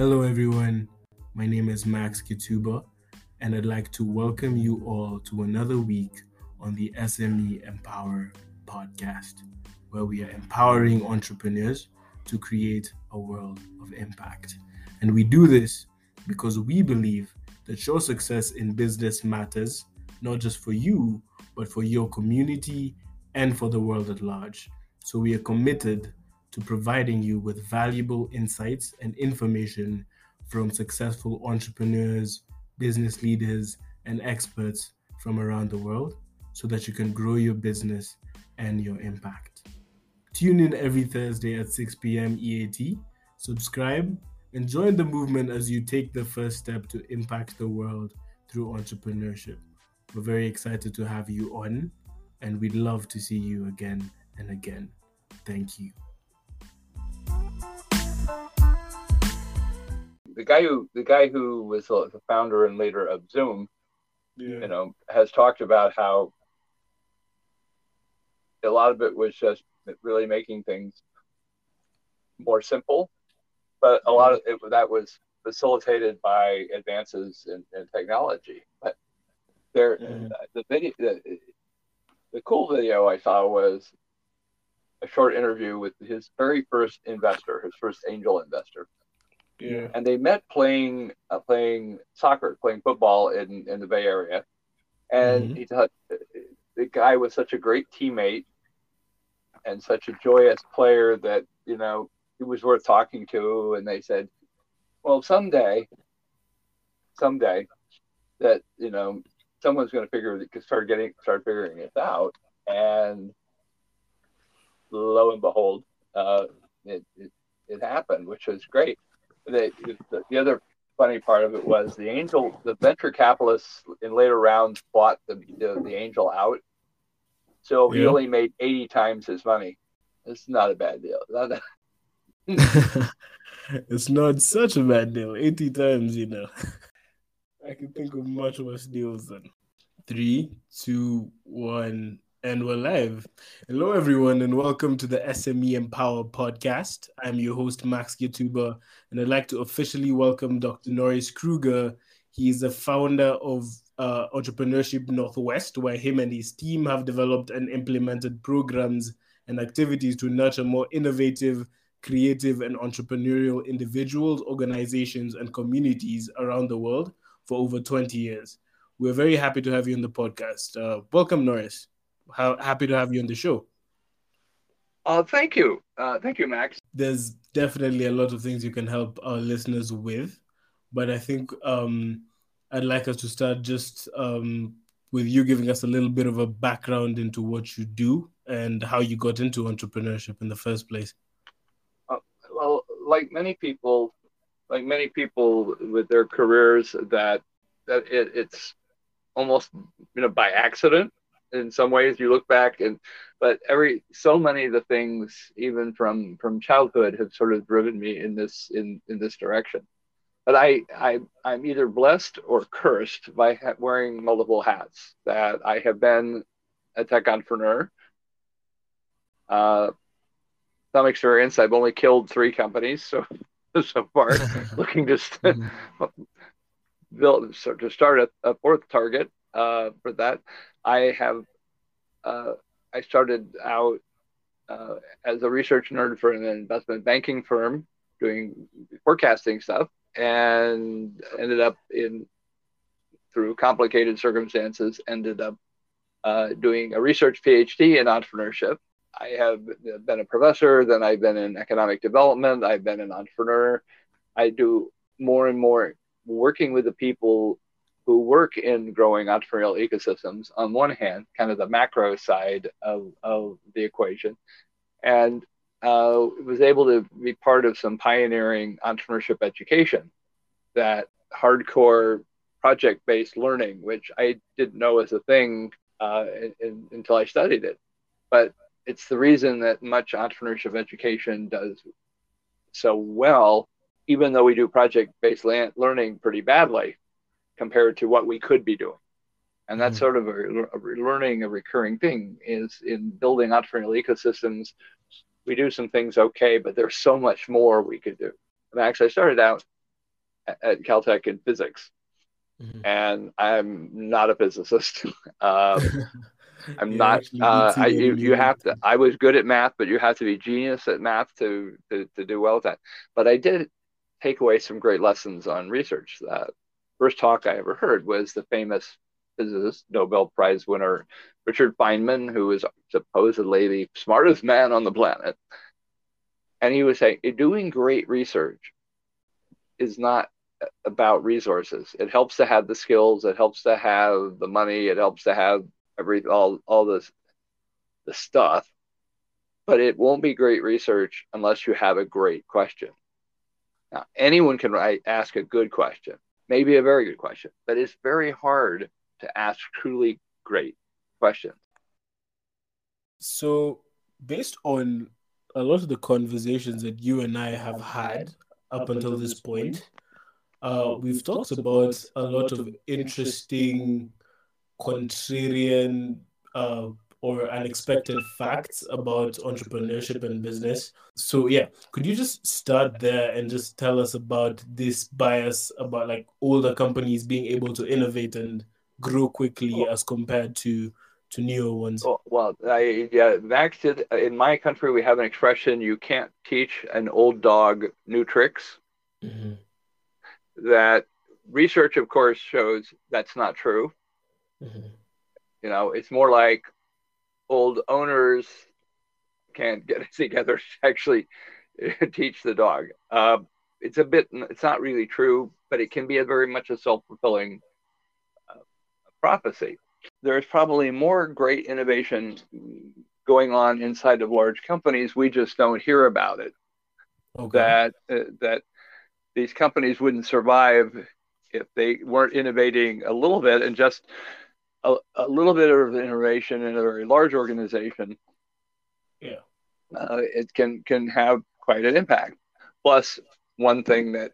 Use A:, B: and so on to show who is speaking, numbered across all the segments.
A: Hello, everyone. My name is Max Kituba, and I'd like to welcome you all to another week on the SME Empower podcast, where we are empowering entrepreneurs to create a world of impact. And we do this because we believe that your success in business matters, not just for you, but for your community and for the world at large. So we are committed to providing you with valuable insights and information from successful entrepreneurs, business leaders, and experts from around the world so that you can grow your business and your impact. Tune in every Thursday at 6 p.m. EAT, subscribe, and join the movement as you take the first step to impact the world through entrepreneurship. We're very excited to have you on, and we'd love to see you again and again. Thank you.
B: The guy who the guy who was the founder and later of Zoom,
A: Yeah.
B: you know, has talked about how a lot of it was just really making things more simple, but a lot of it that was facilitated by advances in, in technology. But there,
A: Mhm.
B: the video, the, the cool video I saw was a short interview with his very first investor, his first angel investor
A: Yeah.
B: and they met playing uh, playing soccer, playing football in in the Bay Area. And
A: Mhm.
B: he thought the guy was such a great teammate and such a joyous player that you know he was worth talking to. And they said, "Well, someday, someday, that you know someone's going to figure start getting start figuring it out." And lo and behold, uh, it, it it happened, which was great the, the, the other funny part of it was the angel, the venture capitalists in later rounds bought the, the, the angel out. So he only made 80 times his money. It's not a bad deal. Not-
A: it's not such a bad deal. 80 times, you know. I can think of much worse deals than three, two, one, and we're live. Hello, everyone, and welcome to the SME Empower podcast. I'm your host, Max Gituba, and I'd like to officially welcome Dr. Norris Krueger. He's the founder of uh, Entrepreneurship Northwest, where him and his team have developed and implemented programs and activities to nurture more innovative creative and entrepreneurial individuals, organizations, and communities around the world for over 20 years. We're very happy to have you on the podcast. Uh, welcome, Norris. How happy to have you on the show.
B: uh, thank you. Uh, thank you, Max.
A: There's definitely a lot of things you can help our listeners with, but I think um, I'd like us to start just um, with you giving us a little bit of a background into what you do and how you got into entrepreneurship in the first place.
B: Well, like many people, like many people with their careers, that that it, it's almost you know by accident in some ways. You look back and, but every so many of the things, even from from childhood, have sort of driven me in this in in this direction. But I I I'm either blessed or cursed by ha- wearing multiple hats. That I have been a tech entrepreneur. Uh, some experience. I've only killed three companies so so far. looking to st- build so to start a, a fourth target uh, for that. I have uh, I started out uh, as a research nerd for an investment banking firm doing forecasting stuff, and ended up in through complicated circumstances ended up uh, doing a research PhD in entrepreneurship. I have been a professor, then I've been in economic development, I've been an entrepreneur. I do more and more working with the people who work in growing entrepreneurial ecosystems on one hand, kind of the macro side of, of the equation, and uh, was able to be part of some pioneering entrepreneurship education that hardcore project based learning, which I didn't know was a thing uh, in, in, until I studied it. But it's the reason that much entrepreneurship education does so well, even though we do project based learning pretty badly compared to what we could be doing. And that's
A: Mhm.
B: sort of a, a learning, a recurring thing is in building entrepreneurial ecosystems. We do some things okay, but there's so much more we could do. And actually, I started out at Caltech in physics, mm-hmm. and I'm not a physicist. um, I'm not. Uh, I you, you have to. I was good at math, but you have to be genius at math to to, to do well at that. But I did take away some great lessons on research. The first talk I ever heard was the famous physicist, Nobel Prize winner Richard Feynman, who is supposedly the smartest man on the planet. And he was saying, doing great research is not about resources. It helps to have the skills, it helps to have the money, it helps to have every all all this the stuff, but it won't be great research unless you have a great question. Now, anyone can ask a good question, maybe a very good question, but it's very hard to ask truly great questions.
A: So, based on a lot of the conversations that you and I have had up until this point, uh, we've talked about a lot of interesting, contrarian, uh, or unexpected facts about entrepreneurship and business. So yeah, could you just start there and just tell us about this bias about like older companies being able to innovate and grow quickly as compared to to newer ones?
B: Well, well I, yeah, Max did. In my country, we have an expression: "You can't teach an old dog new tricks." Mm-hmm. That research, of course, shows that's not true. Mm-hmm. You know, it's more like old owners can't get together to actually teach the dog. Uh, it's a bit, it's not really true, but it can be a very much a self fulfilling uh, prophecy. There's probably more great innovation going on inside of large companies. We just don't hear about it. Okay. That uh, that these companies wouldn't survive if they weren't innovating a little bit and just a, a little bit of innovation in a very large organization,
A: yeah,
B: uh, it can can have quite an impact. Plus, one thing that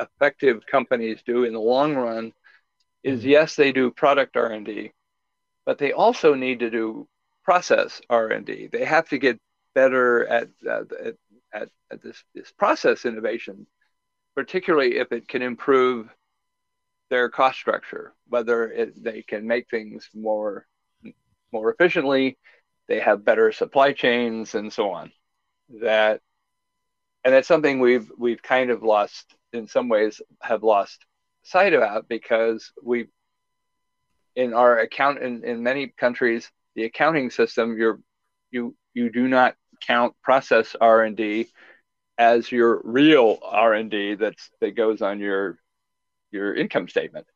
B: effective companies do in the long run is mm-hmm. yes, they do product R and D, but they also need to do process R and D. They have to get better at, at, at, at this, this process innovation, particularly if it can improve their cost structure, whether it, they can make things more more efficiently, they have better supply chains, and so on. That and that's something we've we've kind of lost in some ways have lost sight about because we in our account in, in many countries the accounting system you're you you do not count process r&d as your real r&d that's that goes on your your income statement.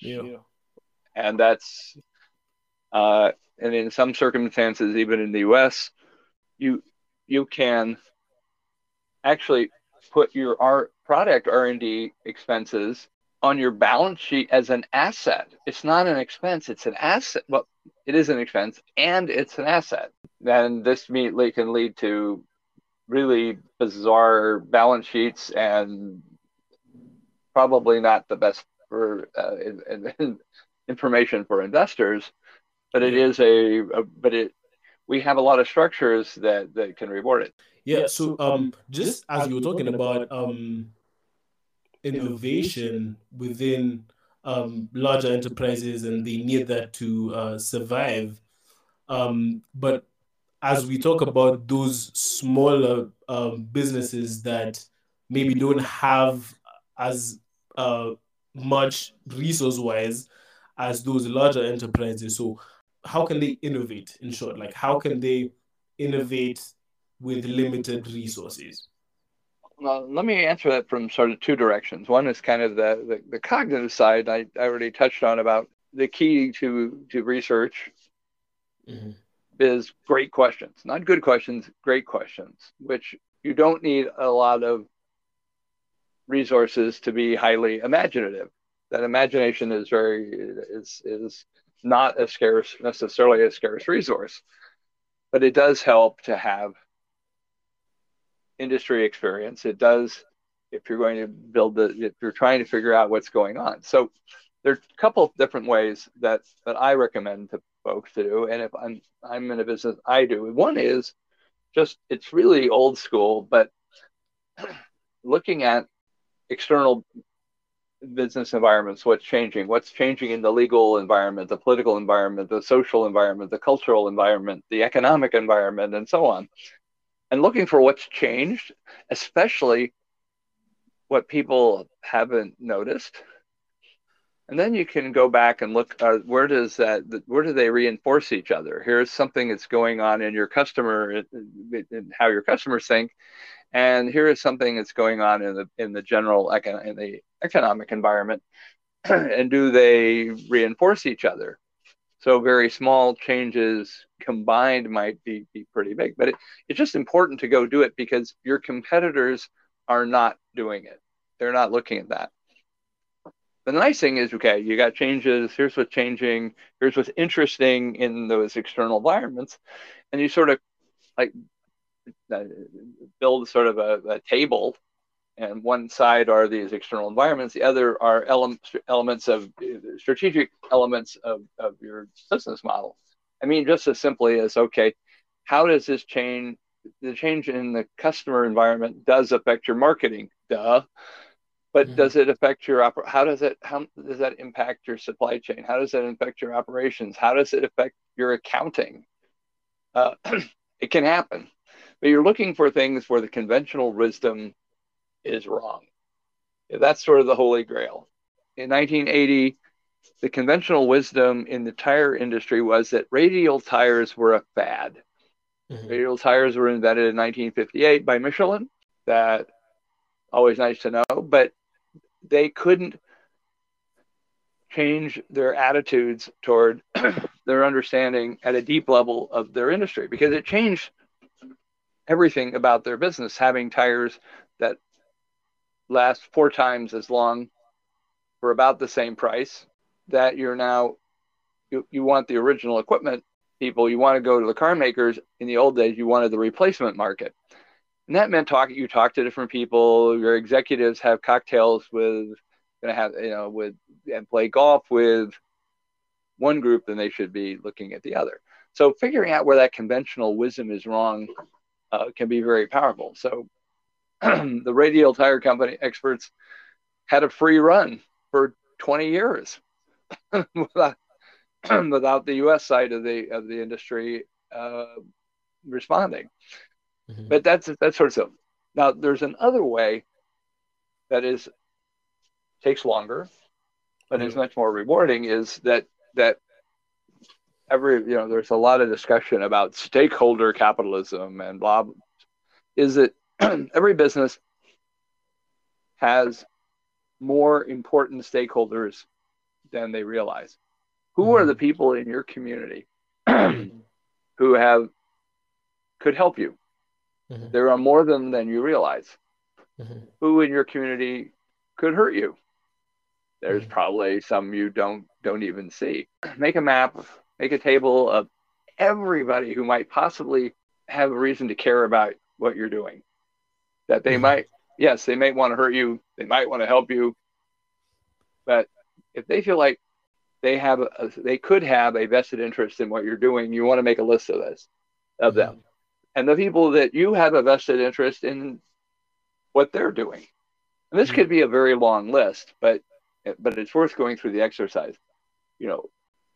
A: Yeah.
B: And that's uh, and in some circumstances, even in the U.S., you you can actually put your art product R and D expenses on your balance sheet as an asset. It's not an expense; it's an asset. Well, it is an expense and it's an asset. And this immediately can lead to really bizarre balance sheets and probably not the best for uh, in, in information for investors, but it is a, a, but it we have a lot of structures that that can reward it.
A: Yeah. So um, just as you were talking about um, innovation within um, larger enterprises and they need that to uh, survive. Um, but as we talk about those smaller um, businesses that maybe don't have as uh, much resource wise as those larger enterprises. So, how can they innovate in short? Like, how can they innovate with limited resources?
B: Well, let me answer that from sort of two directions. One is kind of the, the, the cognitive side I, I already touched on about the key to, to research mm-hmm. is great questions, not good questions, great questions, which you don't need a lot of resources to be highly imaginative. That imagination is very is is not a scarce necessarily a scarce resource, but it does help to have industry experience. It does if you're going to build the if you're trying to figure out what's going on. So there's a couple of different ways that that I recommend to folks to do. And if I'm I'm in a business, I do. One is just it's really old school, but looking at external business environments, what's changing, what's changing in the legal environment, the political environment, the social environment, the cultural environment, the economic environment, and so on. And looking for what's changed, especially what people haven't noticed. And then you can go back and look uh, where does that where do they reinforce each other? Here's something that's going on in your customer in how your customers think, and here is something that's going on in the in the general econ- in the economic environment. And do they reinforce each other? So very small changes combined might be, be pretty big but it, it's just important to go do it because your competitors are not doing it. They're not looking at that the nice thing is okay you got changes here's what's changing here's what's interesting in those external environments and you sort of like uh, build sort of a, a, table and one side are these external environments the other are ele- elements of strategic elements of, of your business model. I mean just as simply as okay how does this change the change in the customer environment does affect your marketing duh but mm-hmm. does it affect your oper- how does it how does that impact your supply chain how does that affect your operations how does it affect your accounting uh, it can happen but you're looking for things where the conventional wisdom is wrong. That's sort of the holy grail. In 1980, the conventional wisdom in the tire industry was that radial tires were a fad. Mm-hmm. Radial tires were invented in 1958 by Michelin. That always nice to know, but they couldn't change their attitudes toward their understanding at a deep level of their industry because it changed everything about their business, having tires that last four times as long for about the same price. That you're now, you, you want the original equipment people, you want to go to the car makers. In the old days, you wanted the replacement market. And that meant talk, you talk to different people, your executives have cocktails with, to have, you know, with, and play golf with one group, then they should be looking at the other. So figuring out where that conventional wisdom is wrong uh, can be very powerful. So the radial tire company experts had a free run for 20 years without, without the U.S. side of the of the industry uh, responding. Mm-hmm. But that's that's sort of now. There's another way that is takes longer, but mm-hmm. is much more rewarding. Is that that every you know there's a lot of discussion about stakeholder capitalism and blah is that every business has more important stakeholders than they realize who mm-hmm. are the people in your community who have could help you mm-hmm. there are more than than you realize mm-hmm. who in your community could hurt you there's mm-hmm. probably some you don't don't even see make a map make a table of everybody who might possibly have a reason to care about what you're doing. That they mm-hmm. might, yes, they may want to hurt you, they might want to help you, but if they feel like they have, a, they could have a vested interest in what you're doing, you want to make a list of this, of mm-hmm. them, and the people that you have a vested interest in what they're doing. And this mm-hmm. could be a very long list, but but it's worth going through the exercise. You know,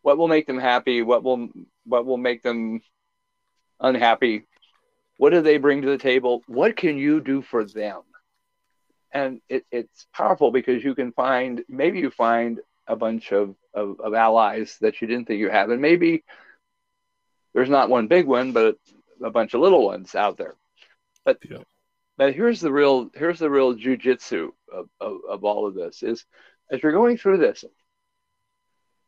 B: what will make them happy what will what will make them unhappy what do they bring to the table what can you do for them and it, it's powerful because you can find maybe you find a bunch of, of, of allies that you didn't think you had and maybe there's not one big one but a bunch of little ones out there. But yeah. but here's the real here's the real jujitsu of, of, of all of this is as you're going through this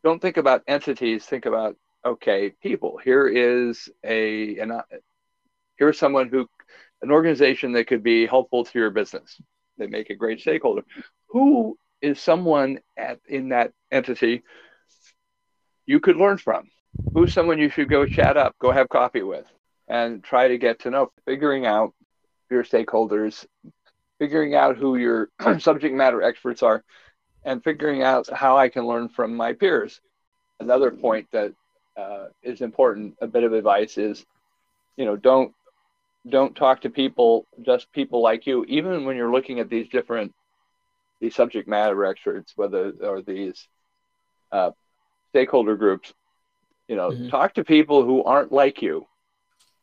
B: don't think about entities think about okay people. Here is a an, uh, here's someone who an organization that could be helpful to your business. They make a great stakeholder. Who is someone at in that entity you could learn from? Who's someone you should go chat up go have coffee with and try to get to know figuring out your stakeholders figuring out who your subject matter experts are and figuring out how I can learn from my peers. Another point that uh, is important, a bit of advice is, you know, don't don't talk to people, just people like you, even when you're looking at these different these subject matter experts, whether or these uh, stakeholder groups, you know, mm-hmm. talk to people who aren't like you.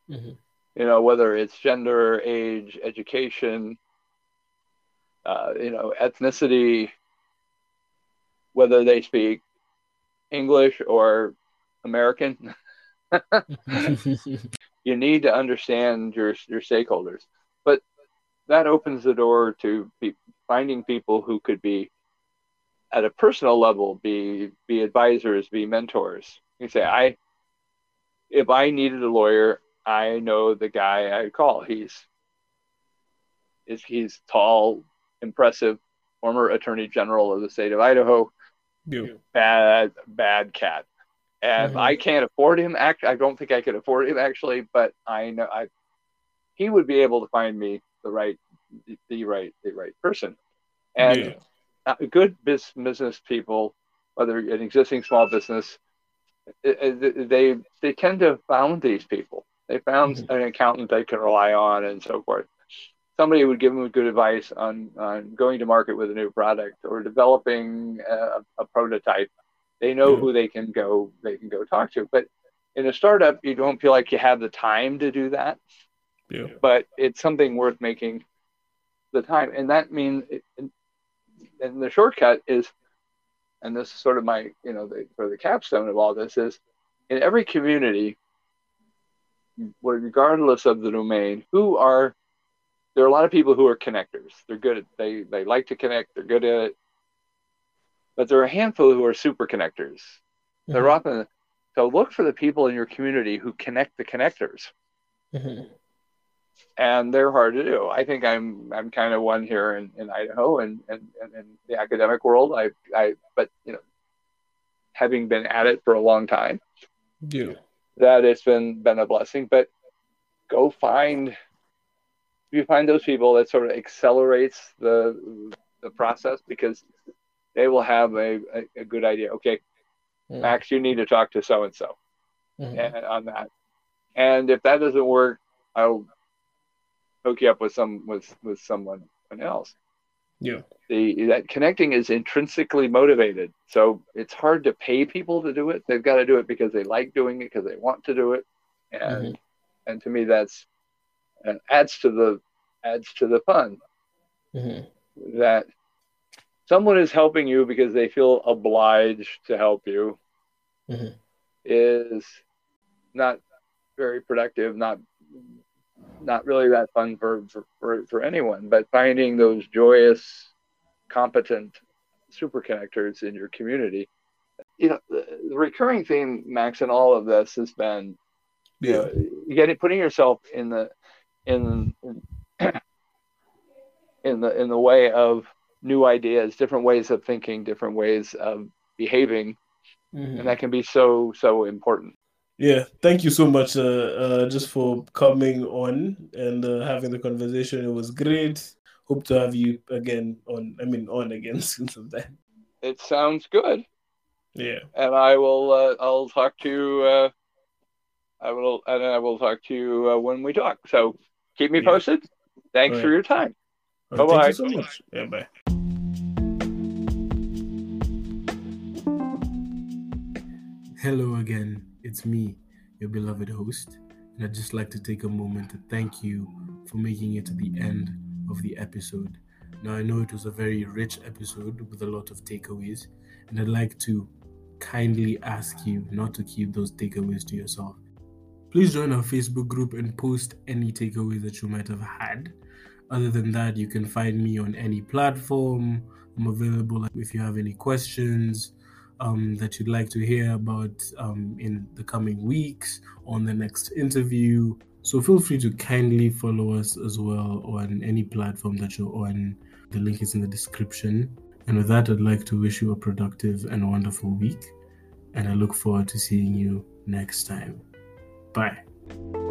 B: Mm-hmm. You know, whether it's gender, age, education, uh, you know, ethnicity, whether they speak English or American. you need to understand your your stakeholders, but that opens the door to be, finding people who could be at a personal level be be advisors be mentors you say i if i needed a lawyer i know the guy i call. He's is he's tall impressive former attorney general of the state of idaho. Bad bad cat. And mm-hmm. i can't afford him act i don't think i could afford him actually but i know i he would be able to find me the right the right the right person. And yeah. Uh, good business people whether an existing small business they they tend to found these people they found mm-hmm. an accountant they can rely on and so forth. Somebody would give them good advice on, on going to market with a new product or developing a, a prototype. They know who they can go they can go talk to. But in a startup you don't feel like you have the time to do that. Yeah. but it's something worth making the time. And that means and the shortcut is and this is sort of my you know the for the capstone of all this is in every community regardless of the domain who are there are a lot of people who are connectors they're good at they they like to connect they're good at it but there are a handful who are super connectors mm-hmm. they're often so look for the people in your community who connect the connectors mm-hmm and they're hard to do. I think I'm I'm kind of one here in, in Idaho and, and, and in the academic world. I I but you know, having been at it for a long time,
A: yeah.
B: That it's been been a blessing. But go find you find those people that sort of accelerates the the process because they will have a, a, a good idea. Okay. Max, you need to talk to so mm-hmm. and so on that. And if that doesn't work, I'll hook you up with some with with someone else.
A: Yeah.
B: The that connecting is intrinsically motivated. So it's hard to pay people to do it. They've got to do it because they like doing it, because they want to do it. And mm-hmm. and to me that's and adds to the adds to the fun. Mm-hmm. That someone is helping you because they feel obliged to help you mm-hmm. is not very productive, not not really that fun for, for, for, anyone, but finding those joyous, competent super connectors in your community. You know, the, the recurring theme, Max, in all of this has been, yeah. you know, getting putting yourself in the in in the in the way of new ideas, different ways of thinking, different ways of behaving, mm-hmm. and that can be so so important.
A: Yeah, thank you so much, uh, uh, just for coming on and uh, having the conversation. It was great. Hope to have you again on. I mean, on again soon sometime.
B: It sounds good.
A: Yeah.
B: And I will. Uh, I'll talk to you. Uh, I will, and I will talk to you uh, when we talk. So keep me yeah. posted. Thanks right. for your time.
A: Right, bye bye. Thank you so much. Yeah. Bye. Hello again it's me, your beloved host, and I'd just like to take a moment to thank you for making it to the end of the episode. Now, I know it was a very rich episode with a lot of takeaways, and I'd like to kindly ask you not to keep those takeaways to yourself. Please join our Facebook group and post any takeaways that you might have had. Other than that, you can find me on any platform. I'm available if you have any questions um, that you'd like to hear about um, in the coming weeks on the next interview. So feel free to kindly follow us as well on any platform that you're on. The link is in the description. And with that, I'd like to wish you a productive and wonderful week. And I look forward to seeing you next time. Bye.